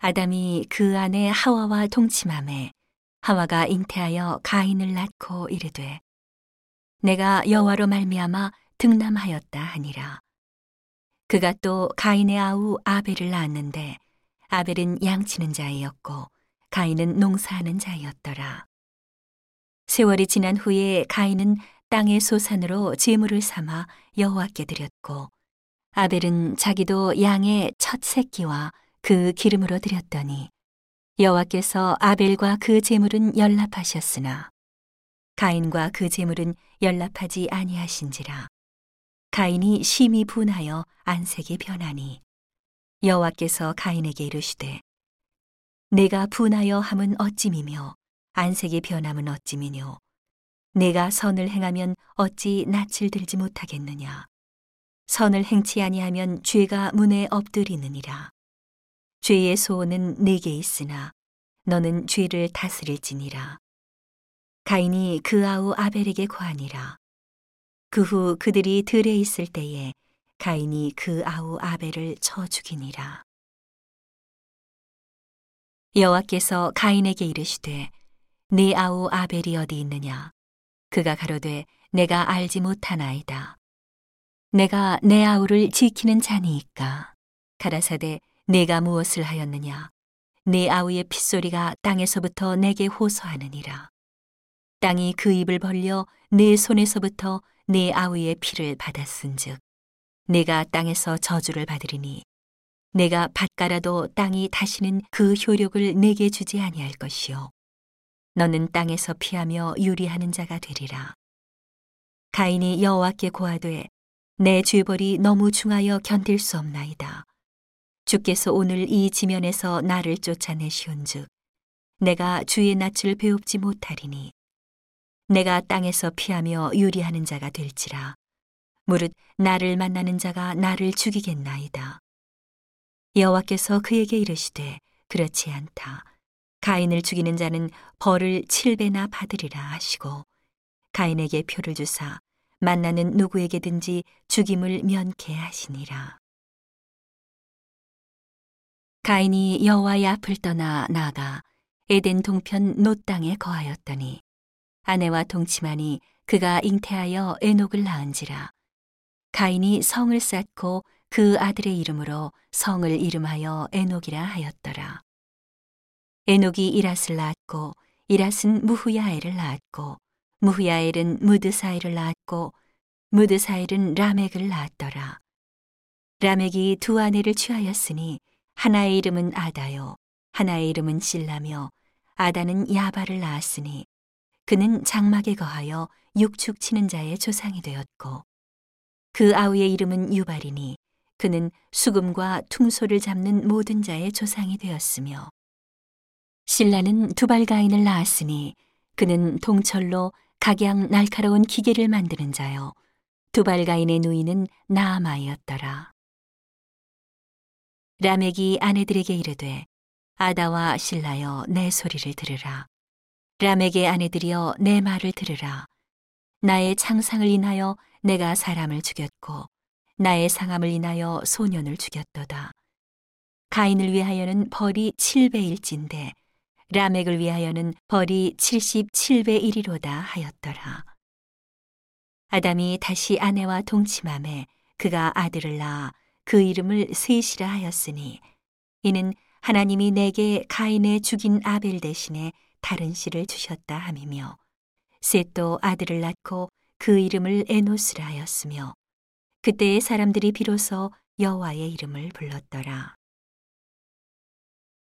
아담이 그 아내 하와와 동침함에 하와가 잉태하여 가인을 낳고 이르되 내가 여호와로 말미암아 등남하였다 하니라. 그가 또 가인의 아우 아벨을 낳았는데 아벨은 양치는 자이었고 가인은 농사하는 자이었더라. 세월이 지난 후에 가인은 땅의 소산으로 제물을 삼아 여호와께 드렸고 아벨은 자기도 양의 첫 새끼와 그 기름으로 드렸더니 여호와께서 아벨과 그 제물은 연락하셨으나 가인과 그 제물은 연락하지 아니하신지라. 가인이 심히 분하여 안색이 변하니 여호와께서 가인에게 이르시되 내가 분하여 함은 어찌미며 안색이 변함은 어찌미뇨? 내가 선을 행하면 어찌 낯을 들지 못하겠느냐? 선을 행치 아니하면 죄가 문에 엎드리느니라 죄의 소원은 내게 있으나 너는 죄를 다스릴지니라. 가인이 그 아우 아벨에게 고하니라. 그 후 그들이 들에 있을 때에 가인이 그 아우 아벨을 쳐 죽이니라. 여호와께서 가인에게 이르시되 네 아우 아벨이 어디 있느냐? 그가 가로되 내가 알지 못하나이다. 내가 내 아우를 지키는 자니이까. 가라사대 내가 무엇을 하였느냐? 내 아우의 핏소리가 땅에서부터 내게 호소하느니라. 땅이 그 입을 벌려 내 손에서부터 내 아우의 피를 받았은즉 내가 땅에서 저주를 받으리니 내가 밭가라도 땅이 다시는 그 효력을 내게 주지 아니할 것이요 너는 땅에서 피하며 유리하는 자가 되리라. 가인이 여호와께 고하되 내 죄벌이 너무 중하여 견딜 수 없나이다. 주께서 오늘 이 지면에서 나를 쫓아내시온즉 내가 주의 낯을 배웁지 못하리니 내가 땅에서 피하며 유리하는 자가 될지라 무릇 나를 만나는 자가 나를 죽이겠나이다. 여호와께서 그에게 이르시되 그렇지 않다. 가인을 죽이는 자는 벌을 칠배나 받으리라 하시고 가인에게 표를 주사 만나는 누구에게든지 죽임을 면케 하시니라 가인이 여호와의 앞을 떠나 나가 에덴 동편 놋 땅에 거하였더니 아내와 동침하니 그가 잉태하여 에녹을 낳은지라. 가인이 성을 쌓고 그 아들의 이름으로 성을 이름하여 에녹이라 하였더라. 에녹이 이랏을 낳았고 이랏은 무후야엘을 낳았고 무후야엘은 무드사엘을 낳았고 무드사엘은 라멕을 낳았더라. 라멕이 두 아내를 취하였으니 하나의 이름은 아다요, 하나의 이름은 실라며 아다는 야바를 낳았으니 그는 장막에 거하여 육축 치는 자의 조상이 되었고 그 아우의 이름은 유발이니 그는 수금과 퉁소를 잡는 모든 자의 조상이 되었으며 신라는 두발가인을 낳았으니 그는 동철로 각양 날카로운 기계를 만드는 자요 두발가인의 누이는 나아마이었더라. 라멕이 아내들에게 이르되 아다와 신라여 내 소리를 들으라. 라멕의 아내들이여 내 말을 들으라. 나의 창상을 인하여 내가 사람을 죽였고 나의 상함을 인하여 소년을 죽였도다. 가인을 위하여는 벌이 7배일진데 라멕을 위하여는 벌이 77배 일이로다 하였더라. 아담이 다시 아내와 동침함에 그가 아들을 낳아 그 이름을 셋이라 하였으니 이는 하나님이 내게 가인의 죽인 아벨 대신에 다른 씨를 주셨다 함이며 셋도 아들을 낳고 그 이름을 에노스라 하였으며 그때의 사람들이 비로소 여호와의 이름을 불렀더라.